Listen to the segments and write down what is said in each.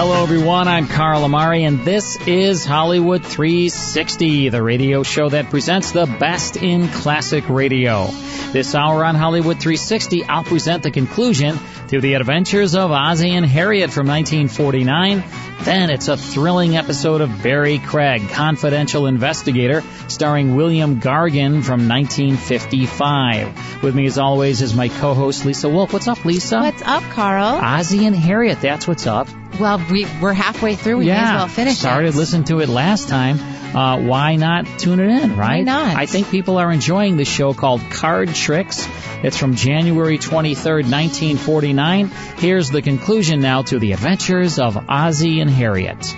Hello, everyone. I'm Carl Amari, and this is Hollywood 360, the radio show that presents the best in classic radio. This hour on Hollywood 360, I'll present the conclusion to the adventures of Ozzie and Harriet from 1949. Then it's a thrilling episode of Barrie Craig, confidential investigator, starring William Gargan from 1955. With me, as always, is my co-host Lisa Wolf. What's up, Lisa? What's up, Carl? Ozzie and Harriet, that's what's up. Well, we, we're halfway through. We yeah, may as well finish started it. listening to it last time. Uh, why not tune it in, right? Why not? I think people are enjoying the show called Card Tricks. It's from January 23rd, 1949. Here's the conclusion now to the adventures of Ozzie and Harriet. See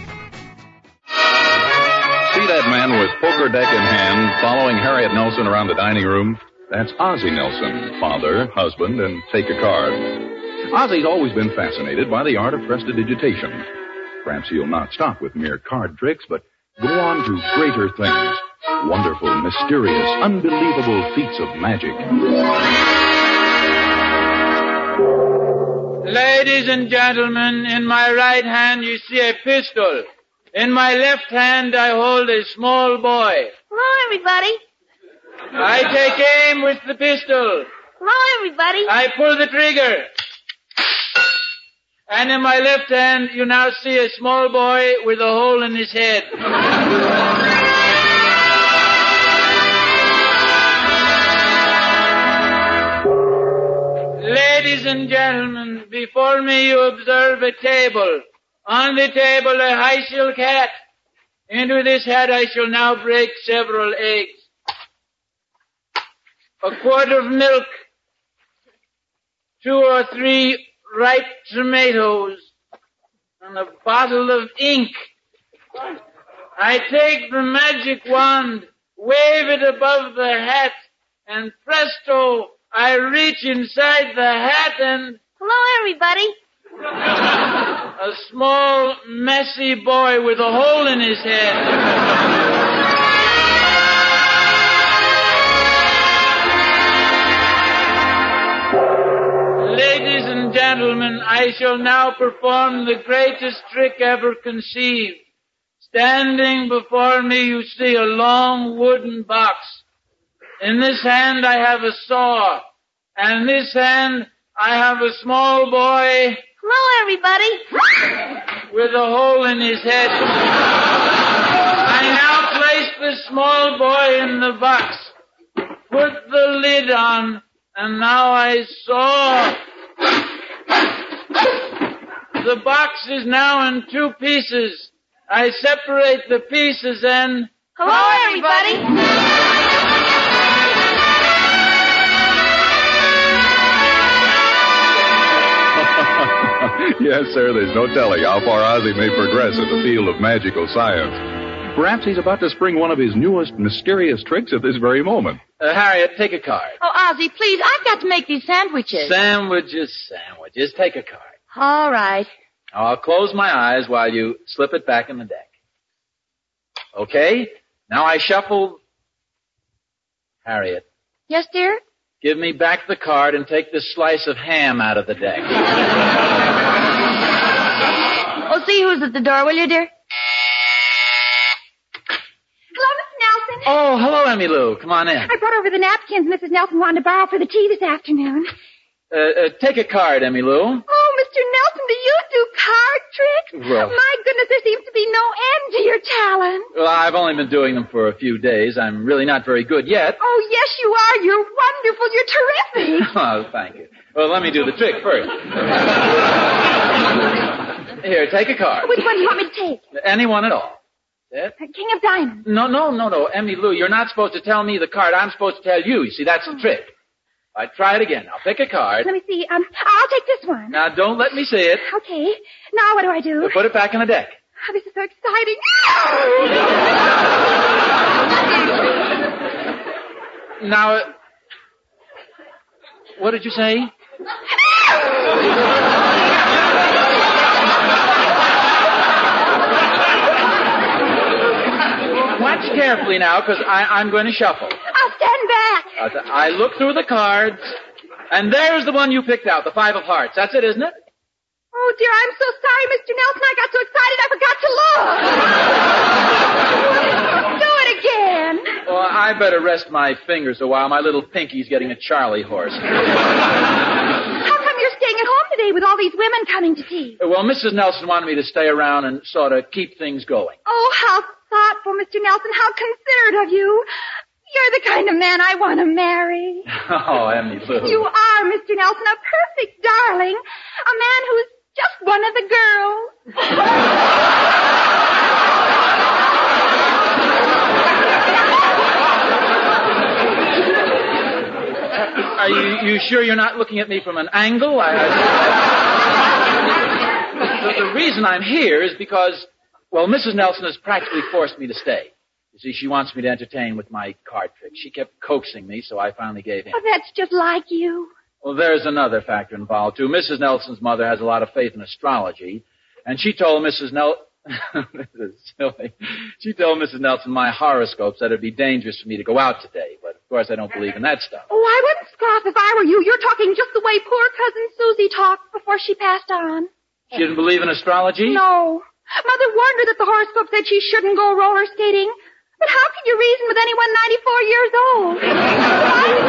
that man with poker deck in hand following Harriet Nelson around the dining room? That's Ozzie Nelson, father, husband, and take a card. Ozzie's always been fascinated by the art of prestidigitation. Perhaps he'll not stop with mere card tricks, but go on to greater things. Wonderful, mysterious, unbelievable feats of magic. Ladies and gentlemen, in my right hand you see a pistol. In my left hand I hold a small boy. Hello, everybody. I take aim with the pistol. Hello, everybody. I pull the trigger. And in my left hand you now see a small boy with a hole in his head. Ladies and gentlemen, before me you observe a table. On the table a high silk hat. Into this hat I shall now break several eggs. A quart of milk. Two or three ripe tomatoes. And a bottle of ink. I take the magic wand, wave it above the hat, and presto, I reach inside the hat and Hello, everybody. a small, messy boy with a hole in his head. Ladies and gentlemen, I shall now perform the greatest trick ever conceived. Standing before me you see a long wooden box. In this hand I have a saw. And in this hand I have a small boy Hello, everybody. with a hole in his head. I now place the small boy in the box, put the lid on, and now I saw. The box is now in two pieces. I separate the pieces and Hello, everybody. yes, sir, there's no telling how far Ozzie may progress in the field of magical science. Perhaps he's about to spring one of his newest mysterious tricks at this very moment. uh, Harriet, take a card. Oh, Ozzie, please, I've got to make these sandwiches. Sandwiches, sandwiches. Take a card. All right. I'll close my eyes while you slip it back in the deck. Okay? Now I shuffle. Harriet, Yes, dear? give me back the card and take this slice of ham out of the deck. Oh, see who's at the door, will you, dear? Hello, Mr. Nelson. Oh, hello, Emmy Lou. Come on in. I brought over the napkins Mrs. Nelson wanted to borrow for the tea this afternoon. Uh, uh, take a card, Emmy Lou. Oh, Mr. Nelson, do you do card tricks? Well- My goodness, there seems to be no end to your talent. Well, I've only been doing them for a few days. I'm really not very good yet. Oh, yes, you are. You're wonderful. You're terrific. Oh, thank you. Well, let me do the trick first. Here, take a card. Which one do you want me to take? Any one at all. Uh, King of Diamonds. No, no, no, no. Emmy Lou, you're not supposed to tell me the card. I'm supposed to tell you. You see, that's the trick. I try it again. I'll pick a card. Let me see. Um, I'll take this one. Now, don't let me see it. Okay. Now what do I do? Put it back in the deck. Oh, this is so exciting. Now, uh, what did you say? Watch carefully now, because I'm going to shuffle. I'll stand back. Uh, Uh, I look through the cards, and there's the one you picked out, the five of hearts. That's it, isn't it? Oh, dear, I'm so sorry, Mr. Nelson. I got so excited I forgot to look. do it again. Well, I better rest my fingers a while. My little pinky's getting a Charlie horse. How come you're staying at home today with all these women coming to tea? Well, Mrs. Nelson wanted me to stay around and sort of keep things going. Oh, how thoughtful, Mr. Nelson. How considerate of you. You're the kind of man I want to marry. Oh, Emmy Lou. You are, Mr. Nelson, a perfect darling. A man who's just one of the girls. Are you, you sure you're not looking at me from an angle? I, I... the, the reason I'm here is because, well, Mrs. Nelson has practically forced me to stay. You see, she wants me to entertain with my card tricks. She kept coaxing me, so I finally gave in. Oh, that's just like you. Well, there's another factor involved, too. Mrs. Nelson's mother has a lot of faith in astrology, and she told Mrs. Nel... this is silly. She told Mrs. Nelson my horoscope said it'd be dangerous for me to go out today, but of course I don't believe in that stuff. Oh, I wouldn't scoff if I were you. You're talking just the way poor cousin Susie talked before she passed on. She didn't believe in astrology? No. Mother warned her that the horoscope said she shouldn't go roller skating. But how can you reason with anyone 94 years old?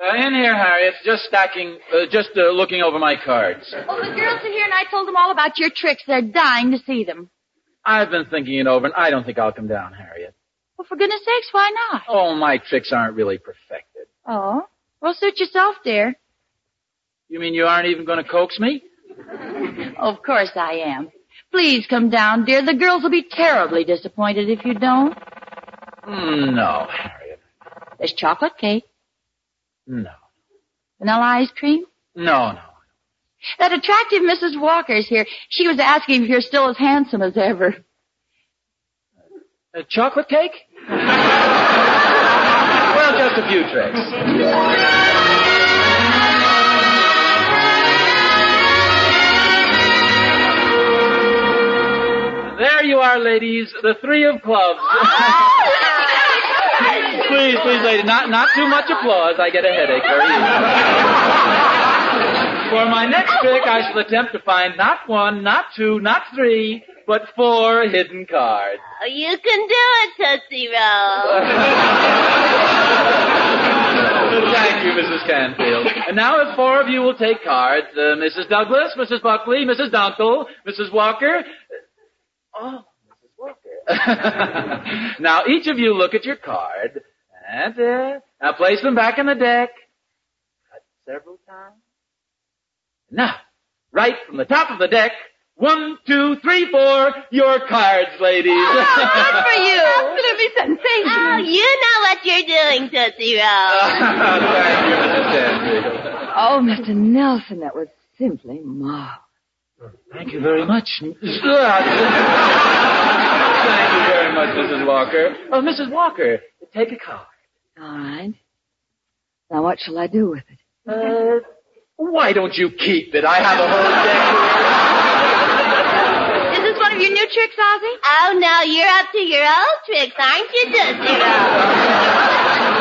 Uh, in here, Harriet. Just stacking, uh, just uh, looking over my cards. Oh, the girls are here and I told them all about your tricks. They're dying to see them. I've been thinking it over, and I don't think I'll come down, Harriet. Well, for goodness sakes, why not? Oh, my tricks aren't really perfected. Oh? Well, suit yourself, dear. You mean you aren't even going to coax me? Of course I am. Please come down, dear. The girls will be terribly disappointed if you don't. Mm, no, Harriet. There's chocolate cake, No. vanilla ice cream. No, no. That attractive Mrs. Walker's here. She was asking if you're still as handsome as ever. A chocolate cake? just a few tricks. There you are, ladies, the three of clubs. please, please, ladies, not not too much applause. I get a headache very easily. For my next trick, I shall attempt to find not one, not two, not three, but four hidden cards. Oh, you can do it, Tootsie Roll. Thank you, Mrs. Canfield. And now, if four of you will take cards, uh, Mrs. Douglas, Mrs. Buckley, Mrs. Dunkel, Mrs. Walker. Oh, Mrs. Walker. now, each of you look at your card. and it. Now, place them back in the deck. Cut several times. Now, right from the top of the deck, one, two, three, four, your cards, ladies. Good for you. Absolutely sensational. Oh, you know what you're doing, Tootsie Roll. Thank you, Mrs. Canfield. Oh, Mr. Nelson, that was simply marvelous. Thank you very much. Thank you very much, Mrs. Walker. Oh, Mrs. Walker, take a card. All right. Now, what shall I do with it? Uh, why don't you keep it? I have a whole deck. Is this one of your new tricks, Ozzie? Oh, no, you're up to your old tricks, aren't you, Dusty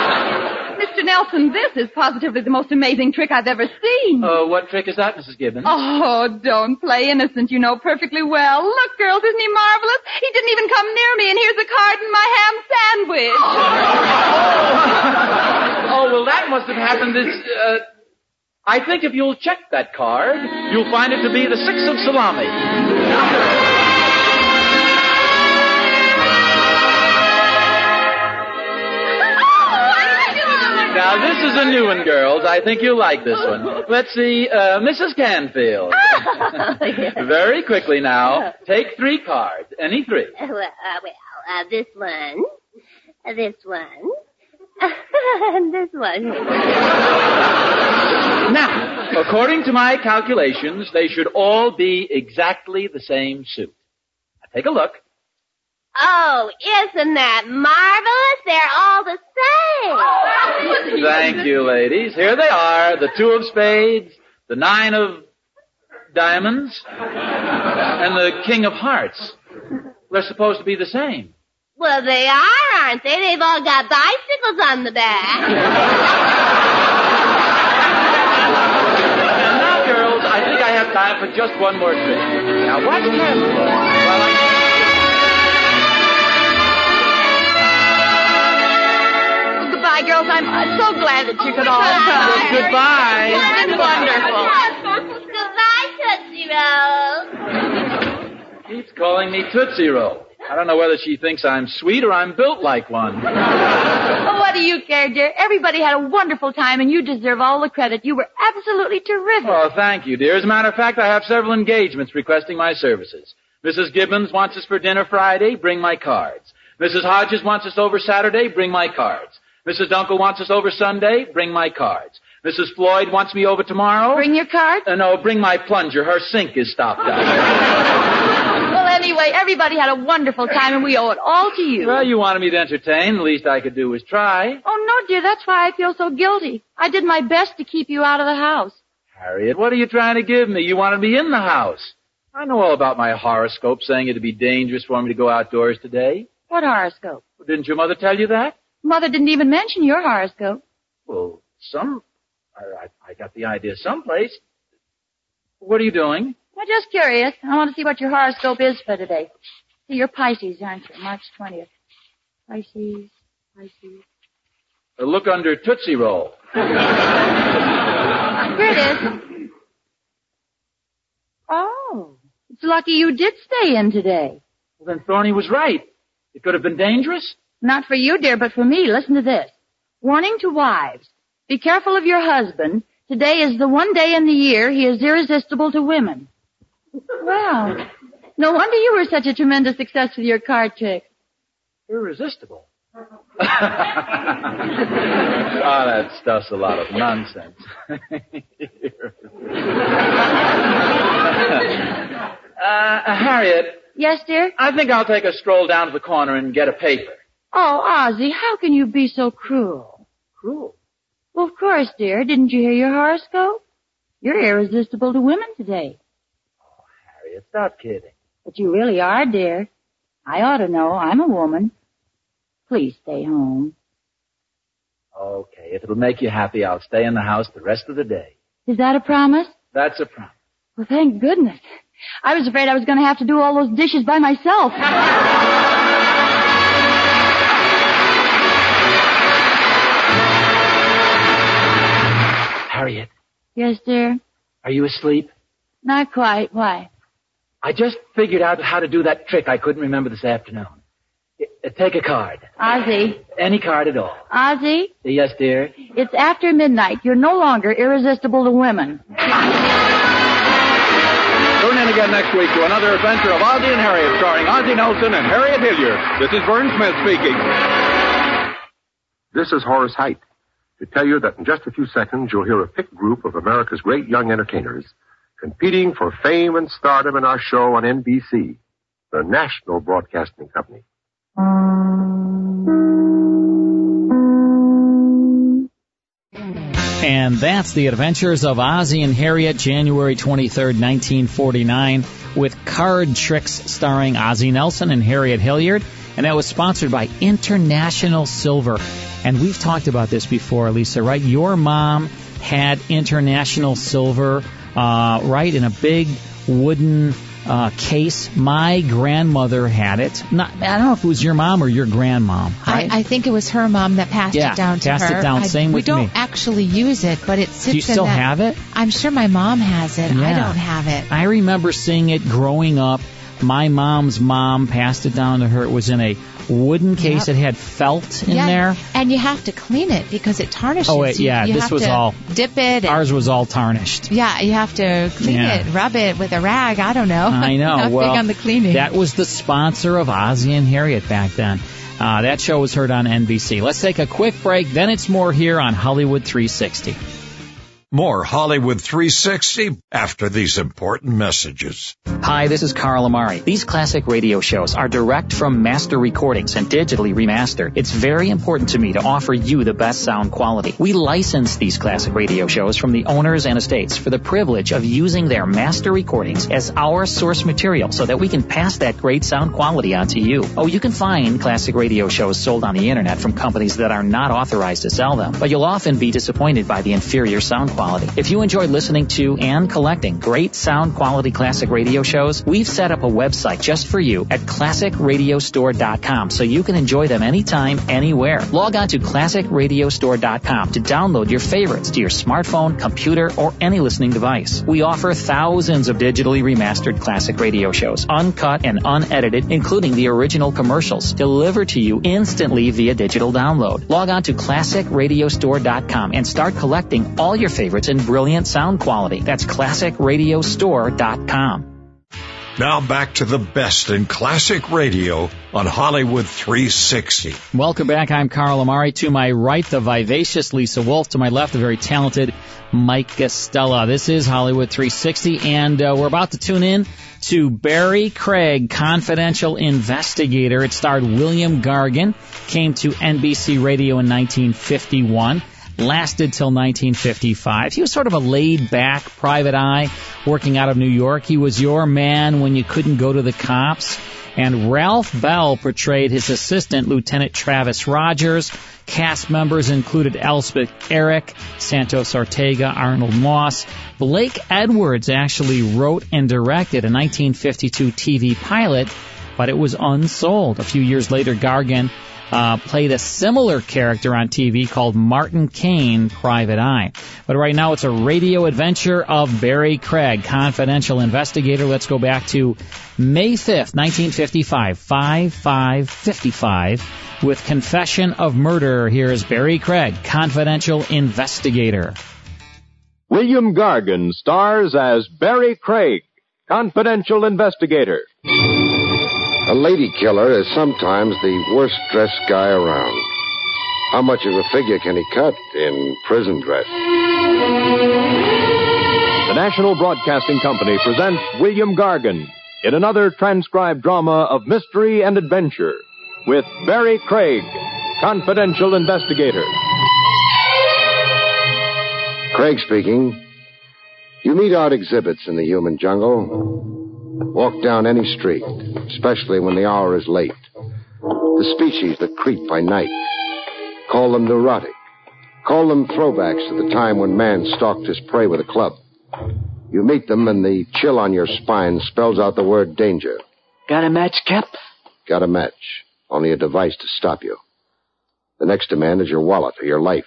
Mr. Nelson, this is positively the most amazing trick I've ever seen. Oh, uh, what trick is that, Mrs. Gibbons? Oh, don't play innocent. You know perfectly well. Look, girls, isn't he marvelous? He didn't even come near me, and here's a card in my ham sandwich. Oh, oh well, that must have happened this, uh, I think if you'll check that card, you'll find it to be the six of salami. Now, this is a new one, girls. I think you'll like this one. Let's see, uh, Mrs. Canfield. Very quickly now. Take three cards. Any three. Well, uh, well, uh, this one, this one, and this one. Now, according to my calculations, they should all be exactly the same suit. Now, take a look. Oh, isn't that marvelous? They're all the same. Thank you, ladies. Here they are, the two of spades, the nine of diamonds, and the king of hearts. They're supposed to be the same. Well, they are, aren't they? They've all got bicycles on the back. And now, girls, I think I have time for just one more trick. Now, watch carefully. While I... Well, goodbye, girls. I'm uh, so glad that you could all come. Well, goodbye. It's been wonderful. Goodbye, Tootsie Roll. Keeps calling me Tootsie Roll. I don't know whether she thinks I'm sweet or I'm built like one. Oh, what do you care, dear? Everybody had a wonderful time, and you deserve all the credit. You were absolutely terrific. Oh, thank you, dear. As a matter of fact, I have several engagements requesting my services. Mrs. Gibbons wants us for dinner Friday, bring my cards. Mrs. Hodges wants us over Saturday, bring my cards. Mrs. Dunkel wants us over Sunday, bring my cards. Mrs. Floyd wants me over tomorrow. Bring your card? Uh, no, bring my plunger. Her sink is stopped up. Well, anyway, everybody had a wonderful time, and we owe it all to you. well, you wanted me to entertain. The least I could do was try. Oh, no, dear, that's why I feel so guilty. I did my best to keep you out of the house. Harriet, what are you trying to give me? You wanted me in the house. I know all about my horoscope saying it'd be dangerous for me to go outdoors today. What horoscope? Didn't your mother tell you that? Mother didn't even mention your horoscope. Well, some, I, I, I got the idea someplace. What are you doing? I'm just curious. I want to see what your horoscope is for today. See, you're Pisces, aren't you? March 20th. Pisces, Pisces. Uh, look under Tootsie Roll. Here it is. Oh, it's lucky you did stay in today. Well, then Thorny was right. It could have been dangerous. Not for you, dear, but for me. Listen to this. Warning to wives. Be careful of your husband. Today is the one day in the year he is irresistible to women. Well, no wonder you were such a tremendous success with your card trick. Irresistible. oh, that stuff's a lot of nonsense. uh, Harriet. Yes, dear? I think I'll take a stroll down to the corner and get a paper. Oh, Ozzie, how can you be so cruel? Cruel? Well, of course, dear. Didn't you hear your horoscope? You're irresistible to women today. Stop kidding. But you really are, dear. I ought to know. I'm a woman. Please stay home. Okay, if it'll make you happy, I'll stay in the house the rest of the day. Is that a promise? That's a promise. Well, thank goodness. I was afraid I was going to have to do all those dishes by myself. Harriet, yes, dear. are you asleep? Not quite. Why? I just figured out how to do that trick I couldn't remember this afternoon. Uh, Take a card. Ozzie. Any card at all. Ozzie, Yes, dear. it's after midnight. You're no longer irresistible to women. Tune in again next week to another adventure of Ozzie and Harriet, starring Ozzie Nelson and Harriet Hilliard. This is Verne Smith speaking. This is Horace Heidt to tell you that in just a few seconds you'll hear a picked group of America's great young entertainers competing for fame and stardom in our show on NBC, the national broadcasting company. And that's the adventures of Ozzie and Harriet, January 23rd, 1949, with card tricks starring Ozzie Nelson and Harriet Hilliard. And that was sponsored by International Silver. And we've talked about this before, Lisa, right? Your mom had International Silver, uh, right, in a big wooden uh, case. My grandmother had it. Not, I don't know if it was your mom or your grandmom. Right? I, I think it was her mom that passed Yeah, it down to passed her. it down. I- Same we with don't me. actually use it, but it sits Do you in still that- have it? I'm sure my mom has it. I don't have it. I remember seeing it growing up. My mom's mom passed it down to her. It was in a wooden case. Yep. It had felt in yeah, there. and you have to clean it because it tarnishes. Oh, wait, yeah, you this have was to all- dip it. Ours was all tarnished. yeah, you have to clean Yeah. it, rub it with a rag. I don't know. I know. Not well, big on the cleaning. that was the sponsor of Ozzie and Harriet back then. Uh, that show was heard on NBC. Let's take a quick break. Then it's more here on Hollywood 360. More Hollywood 360 after these important messages. Hi, this is Carl Amari. These classic radio shows are direct from master recordings and digitally remastered. It's very important to me to offer you the best sound quality. We license these classic radio shows from the owners and estates for the privilege of using their master recordings as our source material so that we can pass that great sound quality on to you. Oh, you can find classic radio shows sold on the internet from companies that are not authorized to sell them, but you'll often be disappointed by the inferior sound quality. If you enjoy listening to and collecting great sound quality classic radio shows, we've set up a website just for you at classicradiostore.com so you can enjoy them anytime, anywhere. Log on to classicradiostore.com to download your favorites to your smartphone, computer, or any listening device. We offer thousands of digitally remastered classic radio shows, uncut and unedited, including the original commercials, delivered to you instantly via digital download. Log on to classicradiostore.com and start collecting all your favorites in brilliant sound quality. That's classicradiostore.com. Now back to the best in classic radio on Hollywood 360. Welcome back. I'm Carl Amari. To my right, the vivacious Lisa Wolf. To my left, the very talented Mike Gastella. This is Hollywood 360, and uh, we're about to tune in to Barrie Craig, confidential investigator. It starred William Gargan, came to NBC Radio in 1951 lasted till 1955. He was sort of a laid back private eye working out of New York. He was your man when you couldn't go to the cops. And Ralph Bell portrayed his assistant, Lieutenant Travis Rogers. Cast members included Elspeth Eric, Santos Ortega, Arnold Moss. Blake Edwards actually wrote and directed a 1952 TV pilot, but it was unsold. A few years later, Gargan uh, played a similar character on TV called Martin Kane, Private Eye. But right now it's a radio adventure of Barrie Craig, confidential investigator. Let's go back to May 5th, 1955, 5555, with Confession of Murder. Here's Barrie Craig, confidential investigator. William Gargan stars as Barrie Craig, confidential investigator. A lady killer is sometimes the worst dressed guy around. How much of a figure can he cut in prison dress? The National Broadcasting Company presents William Gargan in another transcribed drama of mystery and adventure with Barrie Craig, confidential investigator. Craig speaking. You meet odd exhibits in the human jungle. Walk down any street, especially when the hour is late. The species that creep by night. Call them neurotic. Call them throwbacks to the time when man stalked his prey with a club. You meet them and the chill on your spine spells out the word danger. Got a match, Cap? Got a match. Only a device to stop you. The next demand is your wallet or your life.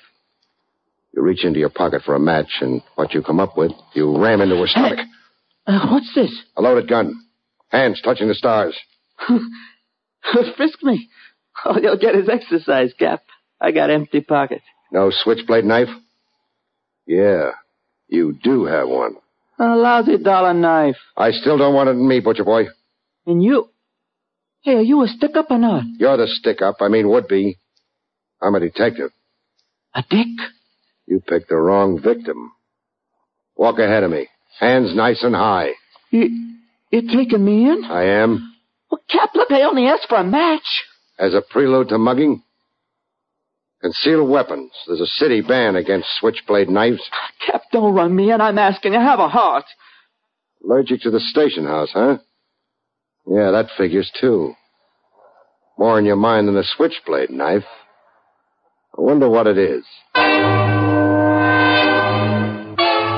You reach into your pocket for a match, and what you come up with, you ram into her stomach. Uh, what's this? A loaded gun. Hands touching the stars. Frisk me. All you'll get is exercise, Cap. I got empty pockets. No switchblade knife? Yeah, you do have one. A lousy dollar knife. I still don't want it in me, butcher boy. And you. Hey, are you a stick up or not? You're the stick up. I mean, would be. I'm a detective. A dick? You picked the wrong victim. Walk ahead of me. Hands nice and high. You, you taking me in? I am. Well, Cap, look, I only asked for a match. As a prelude to mugging? Concealed weapons. There's a city ban against switchblade knives. Cap, don't run me in. I'm asking you. Have a heart. Allergic to the station house, huh? Yeah, that figures too. More in your mind than a switchblade knife. I wonder what it is.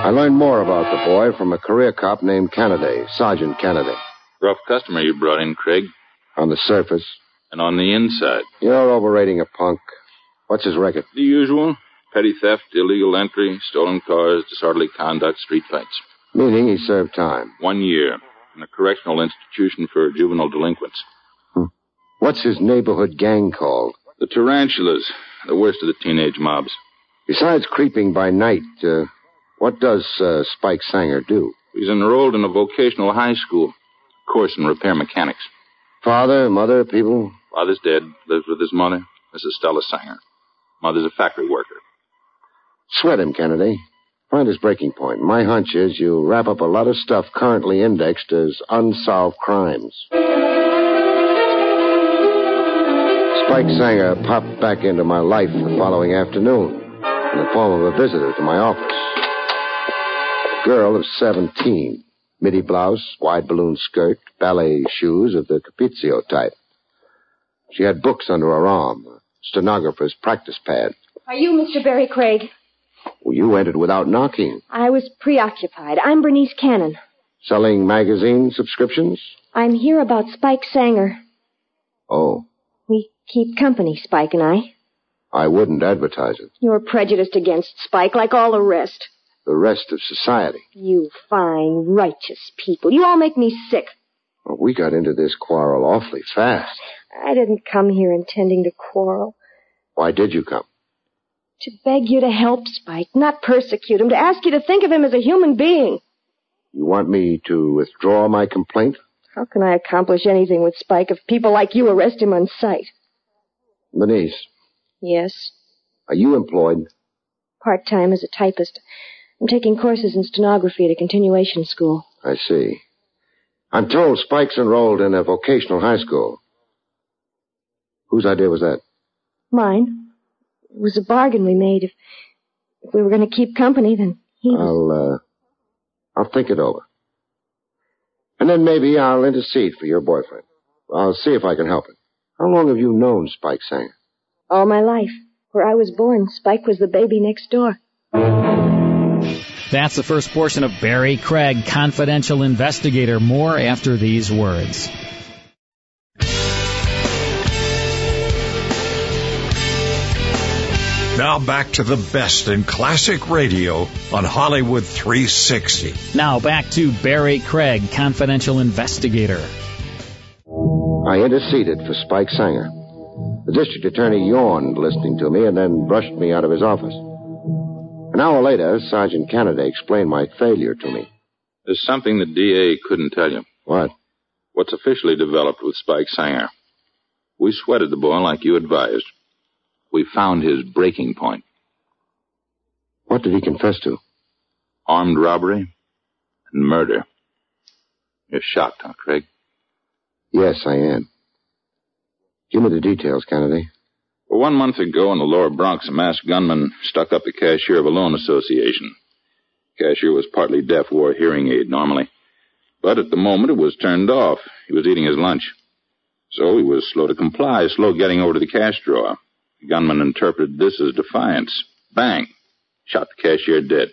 I learned more about the boy from a career cop named Kennedy, Sergeant Kennedy. Rough customer you brought in, Craig. On the surface. And on the inside. You're overrating a punk. What's his record? The usual. Petty theft, illegal entry, stolen cars, disorderly conduct, street fights. Meaning he served time. One year in a correctional institution for juvenile delinquents. Hmm. What's his neighborhood gang called? The Tarantulas. The worst of the teenage mobs. Besides creeping by night, uh, what does uh, Spike Sanger do? He's enrolled in a vocational high school. Course in repair mechanics. Father, mother, people? Father's dead. Lives with his mother, Mrs. Stella Sanger. Mother's a factory worker. Sweat him, Kennedy. Find his breaking point. My hunch is you wrap up a lot of stuff currently indexed as unsolved crimes. Spike Sanger popped back into my life the following afternoon in the form of a visitor to my office. Girl of 17, midi blouse, wide balloon skirt, ballet shoes of the Capezio type. She had books under her arm, a stenographer's practice pad. Are you Mr. Barrie Craig? Well, you entered without knocking. I was preoccupied. I'm Bernice Cannon. Selling magazine subscriptions? I'm here about Spike Sanger. Oh. We keep company, Spike and I. I wouldn't advertise it. You're prejudiced against Spike like all the rest. The rest of society. You fine, righteous people. You all make me sick. Well, we got into this quarrel awfully fast. I didn't come here intending to quarrel. Why did you come? To beg you to help Spike, not persecute him, to ask you to think of him as a human being. You want me to withdraw my complaint? How can I accomplish anything with Spike if people like you arrest him on sight? Bernice. Yes? Are you employed? Part-time as a typist. I'm taking courses in stenography at a continuation school. I see. I'm told Spike's enrolled in a vocational high school. Whose idea was that? Mine. It was a bargain we made. If, if we were going to keep company, then he was... I'll, uh, I'll think it over. And then maybe I'll intercede for your boyfriend. I'll see if I can help him. How long have you known Spike Sanger? All my life. Where I was born, Spike was the baby next door. That's the first portion of Barrie Craig, confidential investigator. More after these words. Now back to the best in classic radio on Hollywood 360. Now back to Barrie Craig, confidential investigator. I interceded for Spike Sanger. The district attorney yawned listening to me and then brushed me out of his office. An hour later, Sergeant Kennedy explained my failure to me. There's something the DA couldn't tell you. What? What's officially developed with Spike Sanger. We sweated the boy like you advised. We found his breaking point. What did he confess to? Armed robbery and murder. You're shocked, huh, Craig? Yes, I am. Give me the details, Kennedy. Well, one month ago in the lower Bronx, a masked gunman stuck up the cashier of a loan association. The cashier was partly deaf, wore a hearing aid normally. But at the moment it was turned off. He was eating his lunch. So he was slow to comply, slow getting over to the cash drawer. The gunman interpreted this as defiance. Bang! Shot the cashier dead.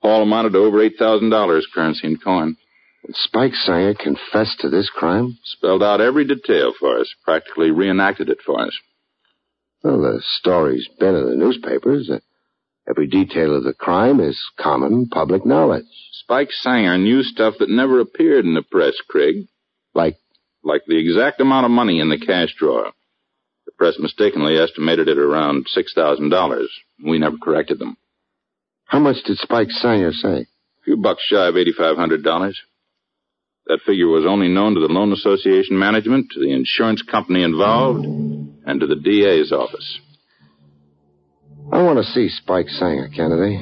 All amounted to over $8,000, currency and coin. And Spike Sanger confessed to this crime? Spelled out every detail for us, practically reenacted it for us. Well, the story's been in the newspapers. Uh, every detail of the crime is common public knowledge. Spike Sanger knew stuff that never appeared in the press, Craig. Like? Like the exact amount of money in the cash drawer. The press mistakenly estimated it around $6,000. We never corrected them. How much did Spike Sanger say? A few bucks shy of $8,500. That figure was only known to the loan association management, to the insurance company involved, and to the DA's office. I want to see Spike Sanger, Kennedy.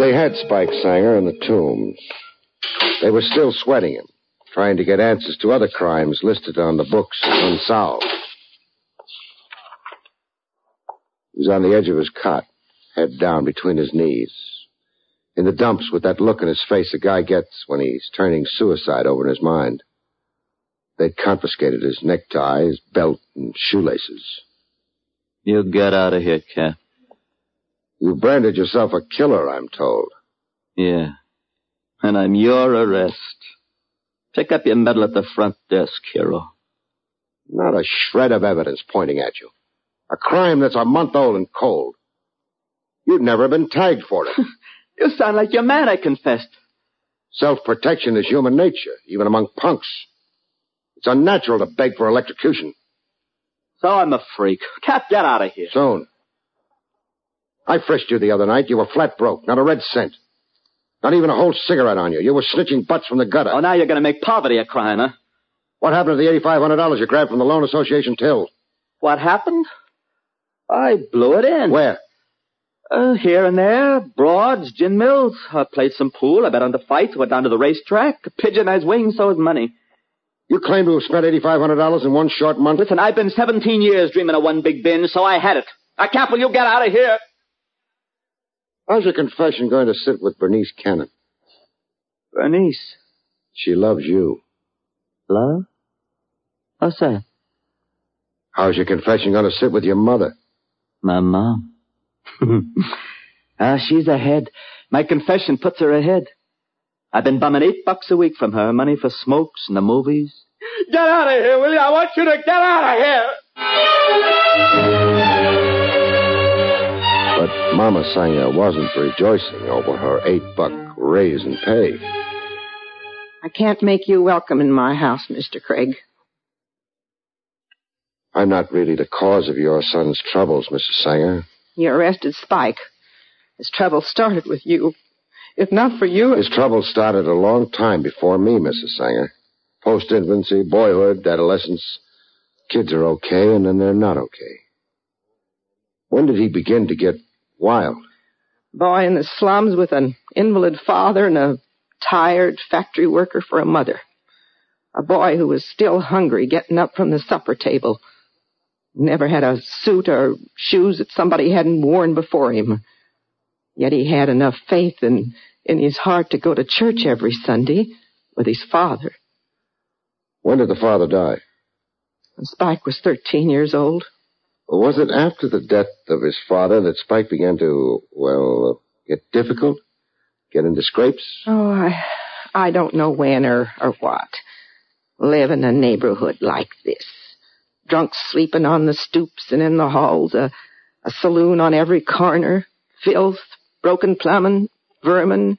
They had Spike Sanger in the tombs. They were still sweating him, trying to get answers to other crimes listed on the books unsolved. He was on the edge of his cot, head down between his knees. In the dumps with that look in his face a guy gets when he's turning suicide over in his mind. They'd confiscated his necktie, his belt, and shoelaces. You get out of here, Cap. You branded yourself a killer, I'm told. Yeah. And I'm your arrest. Pick up your medal at the front desk, hero. Not a shred of evidence pointing at you. A crime that's a month old and cold. You've never been tagged for it. you sound like your man, I confessed. Self-protection is human nature, even among punks. It's unnatural to beg for electrocution. So I'm a freak. Cap, get out of here. Soon. I frisked you the other night. You were flat broke, not a red cent. Not even a whole cigarette on you. You were snitching butts from the gutter. Oh, now you're going to make poverty a crime, huh? What happened to the $8,500 you grabbed from the Loan Association till? What happened? I blew it in. Where? Uh, here and there. Broads, gin mills. I played some pool. I bet on the fights. Went down to the racetrack. A pigeon has wings, so is money. You claim to have spent $8,500 in one short month? Listen, I've been 17 years dreaming of one big binge, so I had it. Now, Cap, will you get out of here? How's your confession going to sit with Bernice Cannon? Bernice? She loves you. Love? What's that? How's your confession going to sit with your mother? My mom. ah, she's ahead. My confession puts her ahead. I've been bumming eight bucks a week from her, money for smokes and the movies. Get out of here, will you? I want you to get out of here! But Mama Sanger wasn't rejoicing over her eight-buck raise in pay. I can't make you welcome in my house, Mr. Craig. I'm not really the cause of your son's troubles, Mrs. Sanger. You arrested Spike. His trouble started with you. If not for you... His trouble started a long time before me, Mrs. Sanger. Post-infancy, boyhood, adolescence. Kids are okay, and then they're not okay. When did he begin to get wild? Boy in the slums with an invalid father and a tired factory worker for a mother. A boy who was still hungry getting up from the supper table. Never had a suit or shoes that somebody hadn't worn before him. Yet he had enough faith in, in his heart to go to church every Sunday with his father. When did the father die? When Spike was 13 years old. Was it after the death of his father that Spike began to, well, get difficult? Get into scrapes? Oh, I, I don't know when or, or what. Live in a neighborhood like this. Drunks sleeping on the stoops and in the halls, a, a saloon on every corner, filth, broken plumbing, vermin.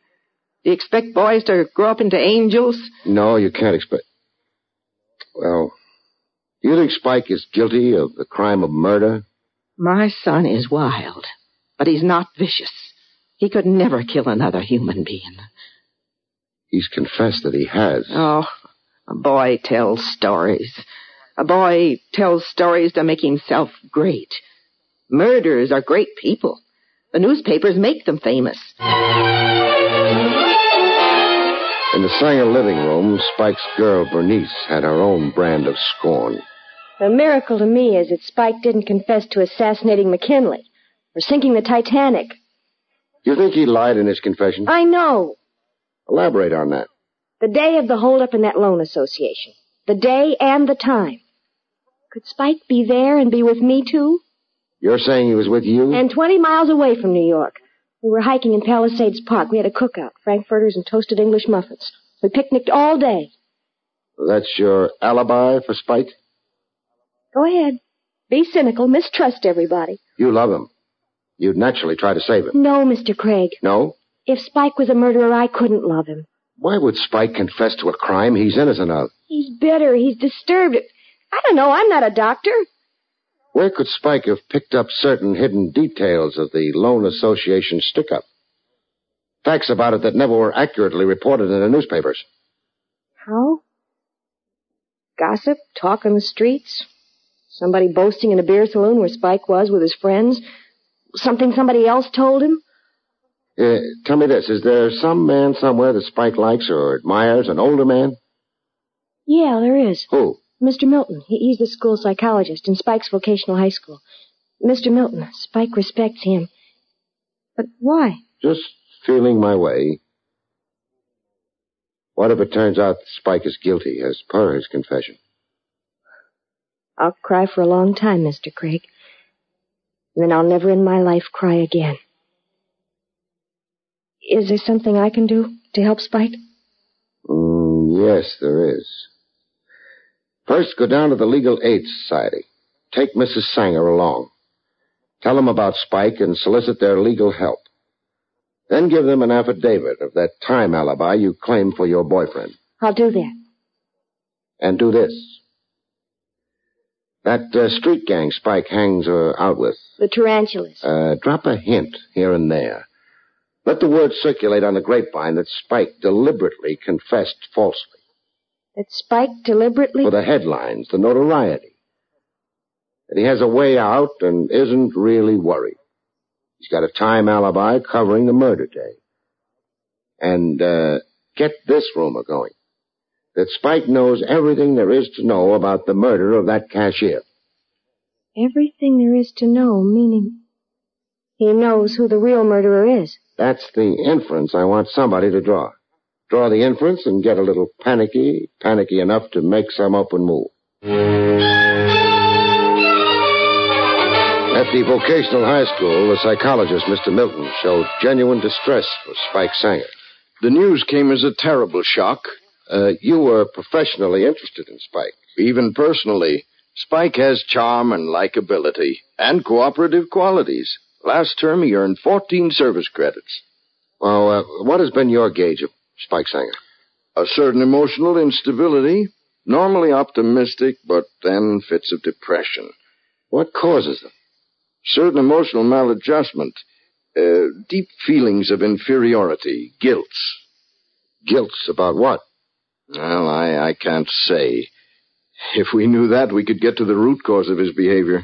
Do you expect boys to grow up into angels? No, you can't expect. Well, you think Spike is guilty of the crime of murder? My son is wild, but he's not vicious. He could never kill another human being. He's confessed that he has. Oh, a boy tells stories. A boy tells stories to make himself great. Murderers are great people. The newspapers make them famous. In the Sanger living room, Spike's girl, Bernice, had her own brand of scorn. The miracle to me is that Spike didn't confess to assassinating McKinley or sinking the Titanic. You think he lied in his confession? I know. Elaborate on that. The day of the holdup in that loan association. The day and the time. Could Spike be there and be with me too? You're saying he was with you? And 20 miles away from New York. We were hiking in Palisades Park. We had a cookout, frankfurters and toasted English muffins. We picnicked all day. That's your alibi for Spike? Go ahead. Be cynical. Mistrust everybody. You love him. You'd naturally try to save him. No, Mr. Craig. No? If Spike was a murderer, I couldn't love him. Why would Spike confess to a crime he's innocent of? He's bitter. He's disturbed. I don't know. I'm not a doctor. Where could Spike have picked up certain hidden details of the Loan Association stick-up? Facts about it that never were accurately reported in the newspapers. How? Gossip? Talk on the streets? Somebody boasting in a beer saloon where Spike was with his friends? Something somebody else told him? Uh, tell me this. Is there some man somewhere that Spike likes or admires, an older man? Yeah, there is. Who? Mr. Milton. He, he's the school psychologist in Spike's vocational high school. Mr. Milton. Spike respects him. But why? Just feeling my way. What if it turns out that Spike is guilty, as per his confession? I'll cry for a long time, Mr. Craig. And then I'll never in my life cry again. Is there something I can do to help Spike? Mm, yes, there is. First, go down to the Legal Aid Society. Take Mrs. Sanger along. Tell them about Spike and solicit their legal help. Then give them an affidavit of that time alibi you claim for your boyfriend. I'll do that. And do this. That uh, street gang Spike hangs uh, out with, The tarantulas. uh, drop a hint here and there. Let the word circulate on the grapevine that Spike deliberately confessed falsely. That Spike deliberately. For the headlines, the notoriety. That he has a way out and isn't really worried. He's got a time alibi covering the murder day. And, uh, get this rumor going. That Spike knows everything there is to know about the murder of that cashier. Everything there is to know, meaning. He knows who the real murderer is. That's the inference I want somebody to draw. Draw the inference and get a little panicky, panicky enough to make some open move. At the vocational high school, the psychologist, Mr. Milton, showed genuine distress for Spike Sanger. The news came as a terrible shock. Uh, you were professionally interested in Spike. Even personally, Spike has charm and likability and cooperative qualities. Last term, he earned 14 service credits. Well, uh, what has been your gauge of Spike Sanger? A certain emotional instability, normally optimistic, but then fits of depression. What causes them? Certain emotional maladjustment, uh, deep feelings of inferiority, guilts. Guilts about what? Well, I, I can't say. If we knew that, we could get to the root cause of his behavior.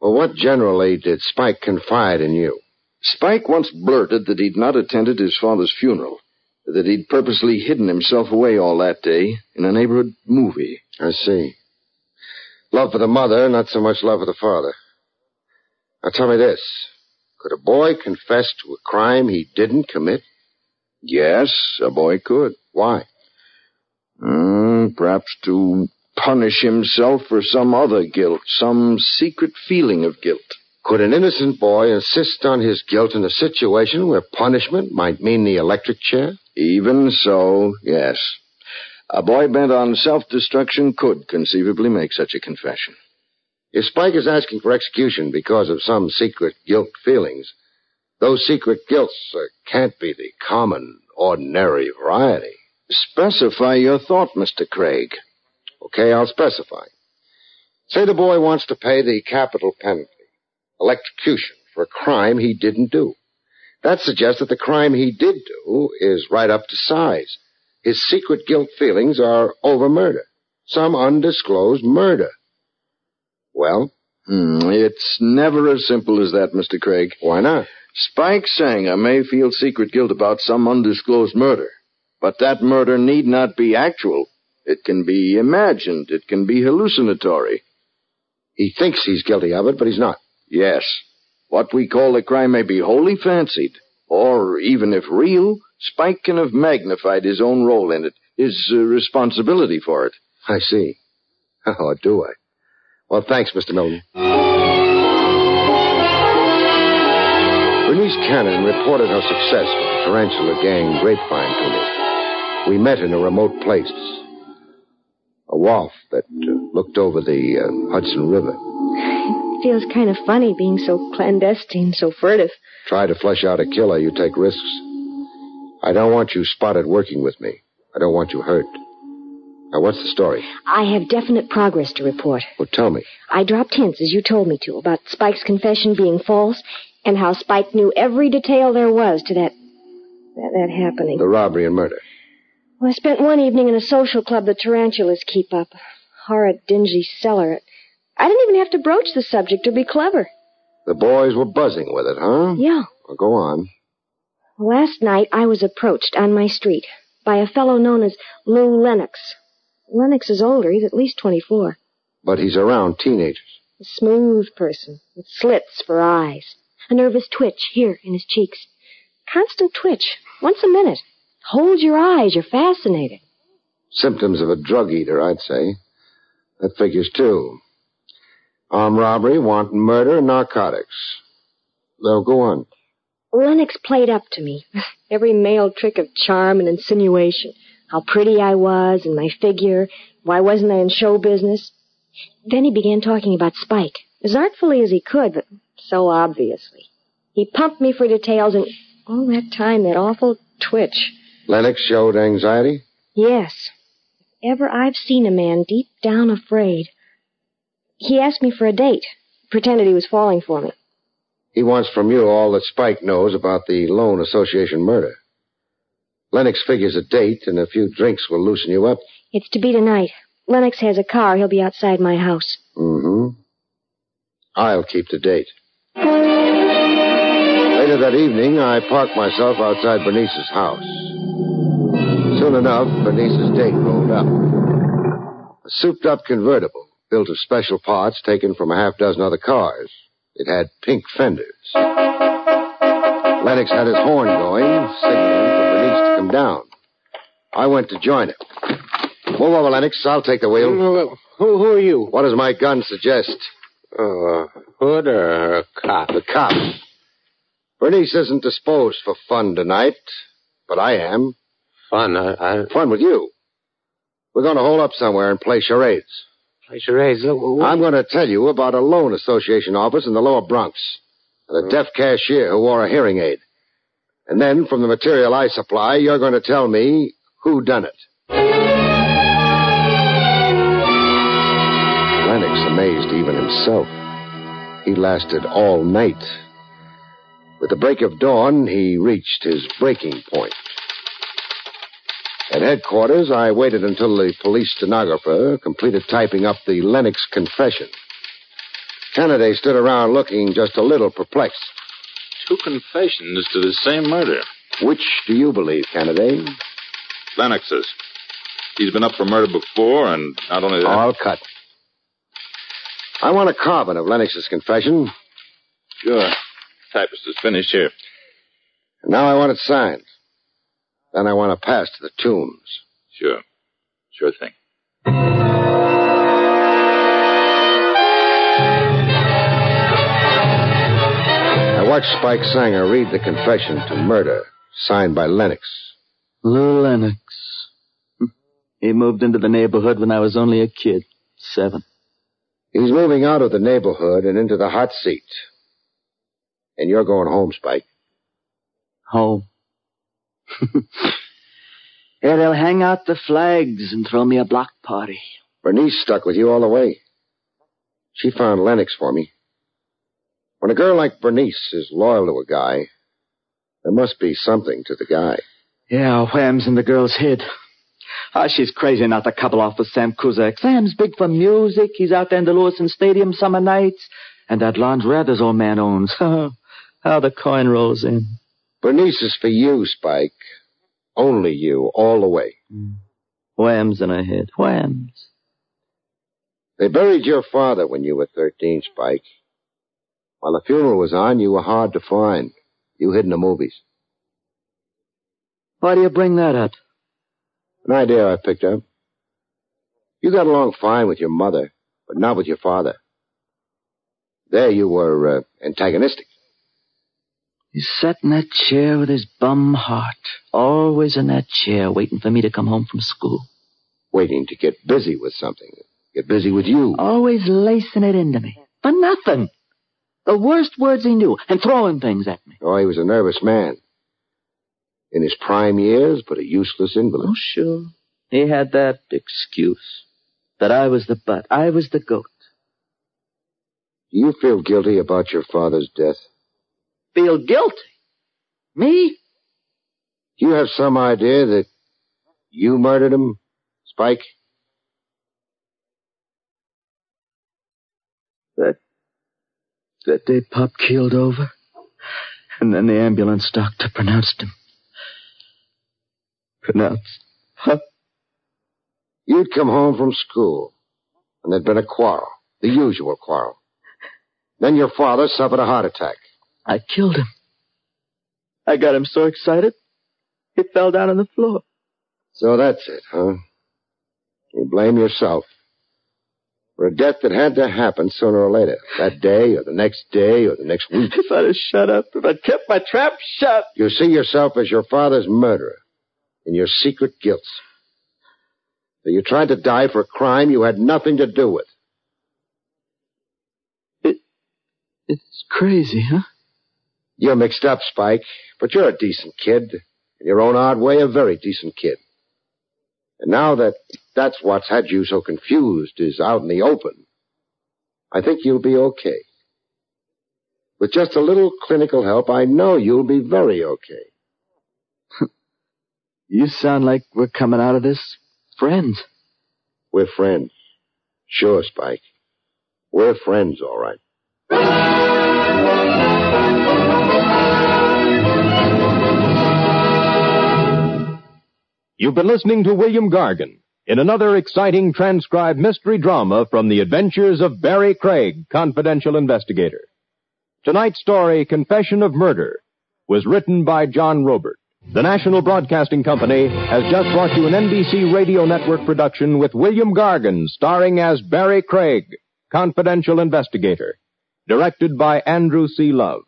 Well, what generally did Spike confide in you? Spike once blurted that he'd not attended his father's funeral, that he'd purposely hidden himself away all that day in a neighborhood movie. I see. Love for the mother, not so much love for the father. Now tell me this. Could a boy confess to a crime he didn't commit? Yes, a boy could. Why? Mm, perhaps to punish himself for some other guilt, some secret feeling of guilt. Could an innocent boy insist on his guilt in a situation where punishment might mean the electric chair? Even so, yes. A boy bent on self-destruction could conceivably make such a confession. If Spike is asking for execution because of some secret guilt feelings, those secret guilts uh, can't be the common, ordinary variety. Specify your thought, Mr. Craig. Okay, I'll specify. Say the boy wants to pay the capital penalty, electrocution, for a crime he didn't do. That suggests that the crime he did do is right up to size. His secret guilt feelings are over murder. Some undisclosed murder. Well? Hmm, it's never as simple as that, Mr. Craig. Why not? Spike Sanger may feel secret guilt about some undisclosed murder, but that murder need not be actual. It can be imagined. It can be hallucinatory. He thinks he's guilty of it, but he's not. Yes. What we call the crime may be wholly fancied, or even if real, Spike can have magnified his own role in it, his uh, responsibility for it. I see. Oh, do I? Well, thanks, Mr. Milton. Bernice Cannon reported her success with the tarantula gang grapevine to me. We met in a remote place. A wharf that uh, looked over the uh, Hudson River. It feels kind of funny being so clandestine, so furtive. Try to flesh out a killer, you take risks. I don't want you spotted working with me. I don't want you hurt. Now, what's the story? I have definite progress to report. Well, tell me. I dropped hints, as you told me to, about Spike's confession being false, and how Spike knew every detail there was to that that, that happening. The robbery and murder. Well, I spent one evening in a social club the tarantulas keep up. Horrid, dingy cellar. I didn't even have to broach the subject or be clever. The boys were buzzing with it, huh? Yeah. Well, go on. Last night I was approached on my street by a fellow known as Lou Lennox. Lennox is older. He's at least 24. But he's around teenagers. A smooth person with slits for eyes. A nervous twitch here in his cheeks. Constant twitch, once a minute. Hold your eyes, you're fascinated. Symptoms of a drug eater, I'd say. That figures too. Armed robbery, wanton murder, and narcotics. Though, go on. Lennox played up to me. Every male trick of charm and insinuation. How pretty I was and my figure. Why wasn't I in show business? Then he began talking about Spike, as artfully as he could, but so obviously. He pumped me for details and all that time, that awful twitch. Lennox showed anxiety? Yes. If ever I've seen a man deep down afraid. He asked me for a date. Pretended he was falling for me. He wants from you all that Spike knows about the Loan Association murder. Lennox figures a date and a few drinks will loosen you up. It's to be tonight. Lennox has a car. He'll be outside my house. Mm-hmm. I'll keep the date. Later that evening, I parked myself outside Bernice's house. Soon enough, Bernice's date rolled up. A souped-up convertible, built of special parts taken from a half dozen other cars. It had pink fenders. Lennox had his horn going, signaling for Bernice to come down. I went to join him. Move over, Lennox. I'll take the wheel. Who, who are you? What does my gun suggest? Uh, hood or a cop? The cop. Bernice isn't disposed for fun tonight, but I am. Fun? I, I... Fun with you. We're going to hold up somewhere and play charades. Charades? What? I'm going to tell you about a loan association office in the lower Bronx and a deaf cashier who wore a hearing aid. And then, from the material I supply, you're going to tell me who done it. Lennox amazed even himself. He lasted all night. With the break of dawn, he reached his breaking point. At headquarters, I waited until the police stenographer completed typing up the Lennox confession. Kennedy stood around looking just a little perplexed. Two confessions to the same murder. Which do you believe, Kennedy? Lennox's. He's been up for murder before, and not only that. All cut. I want a carbon of Lennox's confession. Sure. Typist is finished here. Now I want it signed. Then I want to pass to the tunes. Sure. Sure thing. I watched Spike Sanger read the confession to murder, signed by Lennox. Lou Lennox. Hmm. He moved into the neighborhood when I was only a kid. Seven. He's moving out of the neighborhood and into the hot seat. And you're going home, Spike. Home. yeah, they'll hang out the flags and throw me a block party. Bernice stuck with you all the way. She found Lennox for me. When a girl like Bernice is loyal to a guy, there must be something to the guy. Yeah, wham's in the girl's head. Ah, she's crazy not to couple off with Sam Kuzak. Sam's big for music. He's out there in the Lewisohn Stadium summer nights. And that laundrette his old man owns. How the coin rolls in. Bernice is for you, Spike. Only you, all the way. Mm. Whams in her head. Whams. They buried your father when you were 13, Spike. While the funeral was on, you were hard to find. You hid in the movies. Why do you bring that up? An idea I picked up. You got along fine with your mother, but not with your father. There you were uh, antagonistic. He sat in that chair with his bum heart, always in that chair, waiting for me to come home from school. Waiting to get busy with something. Get busy with you. Always lacing it into me. For nothing. The worst words he knew, and throwing things at me. Oh, he was a nervous man. In his prime years, but a useless invalid. Oh, sure. He had that excuse. That I was the butt. I was the goat. Do you feel guilty about your father's death? Feel guilty? Me? Do you have some idea that you murdered him, Spike? That that day Pop keeled over, and then the ambulance doctor pronounced him. Pronounced. Huh? You'd come home from school, and there'd been a quarrel, the usual quarrel. Then your father suffered a heart attack. I killed him. I got him so excited, he fell down on the floor. So that's it, huh? You blame yourself. For a death that had to happen sooner or later. That day, or the next day, or the next week. If I'd have shut up, if I'd kept my trap shut. You see yourself as your father's murderer. In your secret guilt. So you tried to die for a crime you had nothing to do with. It, it's crazy, huh? You're mixed up, Spike, but you're a decent kid. In your own odd way, a very decent kid. And now that that's what's had you so confused is out in the open, I think you'll be okay. With just a little clinical help, I know you'll be very okay. You sound like we're coming out of this friends. We're friends. Sure, Spike. We're friends, all right. You've been listening to William Gargan in another exciting transcribed mystery drama from the adventures of Barrie Craig, confidential investigator. Tonight's story, Confession of Murder, was written by John Roeburt. The National Broadcasting Company has just brought you an NBC Radio Network production with William Gargan starring as Barrie Craig, confidential investigator. Directed by Andrew C. Love.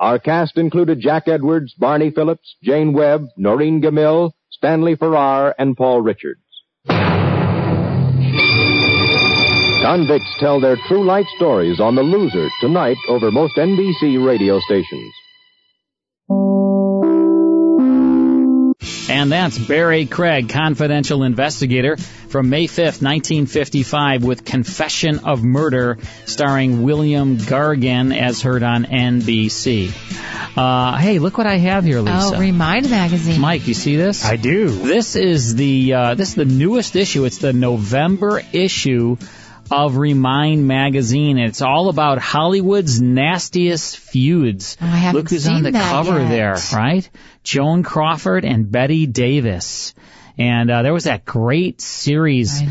Our cast included Jack Edwards, Barney Phillips, Jane Webb, Noreen Gammill, Stanley Farrar, and Paul Richards. Convicts tell their true life stories on The Loser tonight over most NBC radio stations. And that's Barrie Craig, confidential investigator from May 5th, 1955 with Confession of Murder starring William Gargan as heard on NBC. Uh, hey, look what I have here, Lisa. Oh, Remind magazine. Mike, you see this? I do. This is the uh, this is the newest issue. It's the November issue of Remind magazine. It's all about Hollywood's nastiest feuds. Oh, I haven't Look who's on the cover yet. there, right? Joan Crawford and Bette Davis. And uh, there was that great series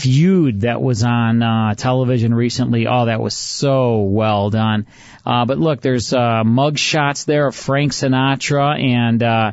feud that was on uh, television recently. Oh, that was so well done. Uh, but look, there's uh, mug shots there of Frank Sinatra and uh,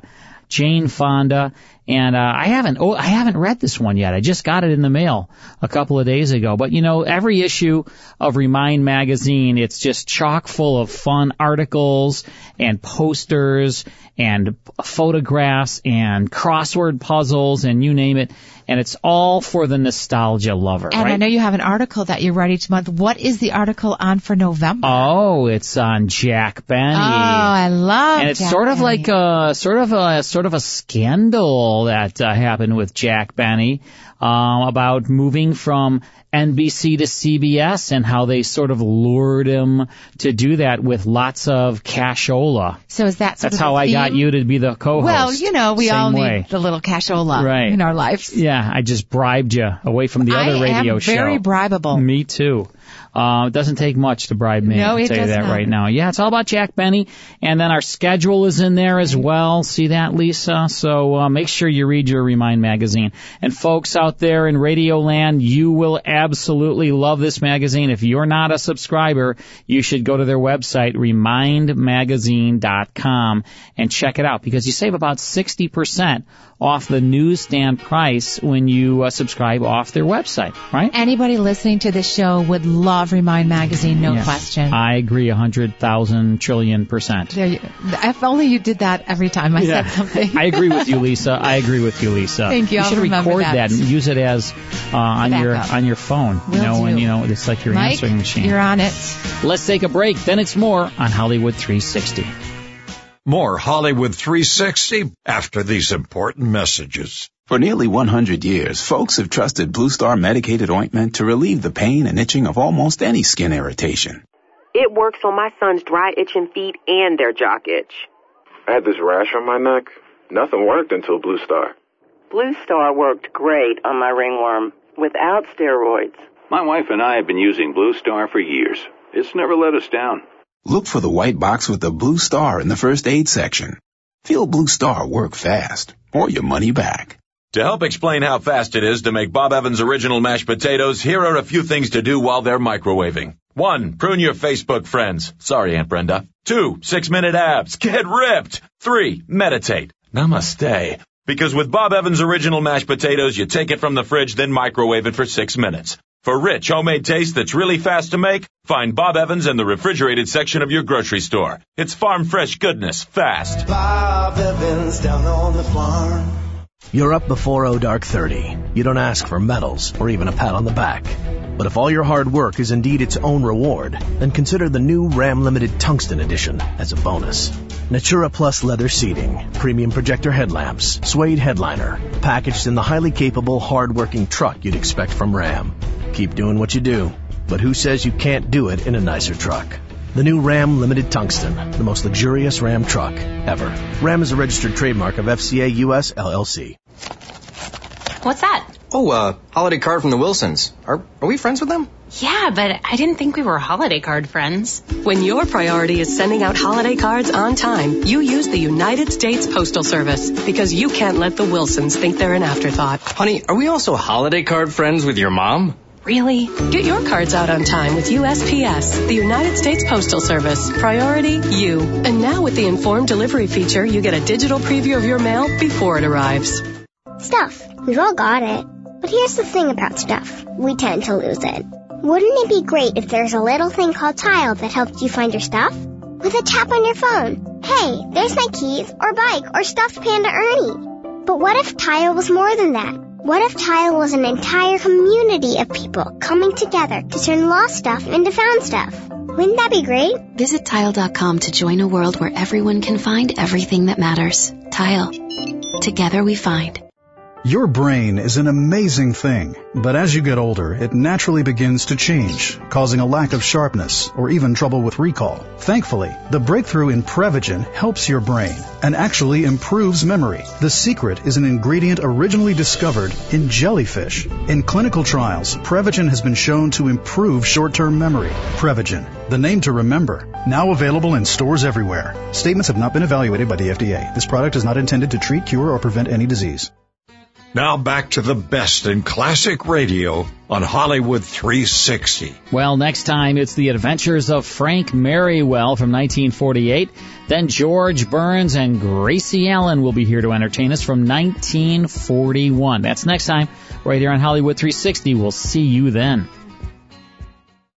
Jane Fonda. And uh, I haven't oh I haven't read this one yet. I just got it in the mail a couple of days ago. But you know, every issue of Remind magazine, it's just chock full of fun articles and posters and photographs and crossword puzzles and you name it. And it's all for the nostalgia lover, And right? I know you have an article that you're to month. What is the article on for November? Oh, it's on Jack Benny. Oh, I love it. and it's Jack sort of Benny. like a sort of a sort of a scandal that uh, happened with Jack Benny um, about moving from NBC to CBS and how they sort of lured him to do that with lots of cashola. So is that sort That's of how I got you to be the co-host. Well, you know, we Same all way. need the little cashola Right. in our lives. Yeah, I just bribed you away from the I other radio am show. very bribable. Me too. Uh, it doesn't take much to bribe me. No, I'll it tell you that not. right now. Yeah, it's all about Jack Benny, and then our schedule is in there as well. See that, Lisa? So uh, make sure you read your Remind magazine. And folks out there in Radio Land, you will absolutely love this magazine. If you're not a subscriber, you should go to their website, remindmagazine.com, and check it out because you save about 60% off the newsstand price when you uh, subscribe off their website, right? Anybody listening to this show would love Remind Magazine, no Yes. question. I agree a hundred thousand trillion percent. There you, if only you did that every time I Yeah. said something. I agree with you, Lisa. I agree with you, Lisa. Thank you. You I'll should record that. and use it as uh, on your Backup. on your phone. Will you know, and you know it's like your Mike, answering machine. you're on it. Let's take a break. Then it's more on Hollywood 360. More Hollywood 360 after these important messages. For nearly 100 years, folks have trusted Blue Star medicated ointment to relieve the pain and itching of almost any skin irritation. It works on my son's dry itching feet and their jock itch. I had this rash on my neck. Nothing worked until Blue Star. Blue Star worked great on my ringworm without steroids. My wife and I have been using Blue Star for years. It's never let us down. Look for the white box with the blue star in the first aid section. Feel Blue Star work fast, or your money back. To help explain how fast it is to make Bob Evans original mashed potatoes, here are a few things to do while they're microwaving. One, prune your Facebook friends. Sorry, Aunt Brenda. Two, six minute abs. Get ripped. Three, meditate. Namaste. Because with Bob Evans original mashed potatoes, you take it from the fridge, then microwave it for six minutes. For rich homemade taste that's really fast to make, find Bob Evans in the refrigerated section of your grocery store. It's farm fresh goodness, fast. Bob Evans down on the farm. You're up before O Dark 30. You don't ask for medals or even a pat on the back. But if all your hard work is indeed its own reward, then consider the new Ram Limited Tungsten Edition as a bonus. Natura Plus leather seating, premium projector headlamps, suede headliner, packaged in the highly capable, hard-working truck you'd expect from Ram. Keep doing what you do, but who says you can't do it in a nicer truck? The new Ram Limited Tungsten, the most luxurious Ram truck ever. Ram is a registered trademark of FCA US LLC. What's that? Oh, uh, holiday card from the Wilsons. Are, are we friends with them? Yeah, but I didn't think we were holiday card friends. When your priority is sending out holiday cards on time, you use the United States Postal Service because you can't let the Wilsons think they're an afterthought. Honey, are we also holiday card friends with your mom? Really? Get your cards out on time with USPS, the United States Postal Service. Priority, you. And now with the informed delivery feature, you get a digital preview of your mail before it arrives. Stuff. We've all got it. But here's the thing about stuff. We tend to lose it. Wouldn't it be great if there's a little thing called Tile that helps you find your stuff? With a tap on your phone. Hey, there's my keys, or bike, or stuffed panda Ernie. But what if Tile was more than that? What if Tile was an entire community of people coming together to turn lost stuff into found stuff? Wouldn't that be great? Visit Tile.com to join a world where everyone can find everything that matters. Tile. Together we find. Your brain is an amazing thing, but as you get older, it naturally begins to change, causing a lack of sharpness or even trouble with recall. Thankfully, the breakthrough in Prevagen helps your brain and actually improves memory. The secret is an ingredient originally discovered in jellyfish. In clinical trials, Prevagen has been shown to improve short-term memory. Prevagen, the name to remember. Now available in stores everywhere. Statements have not been evaluated by the FDA. This product is not intended to treat, cure, or prevent any disease. Now back to the best in classic radio on Hollywood 360. Well, next time it's the adventures of Frank Merriwell from 1948. Then George Burns and Gracie Allen will be here to entertain us from 1941. That's next time, right here on Hollywood 360. We'll see you then.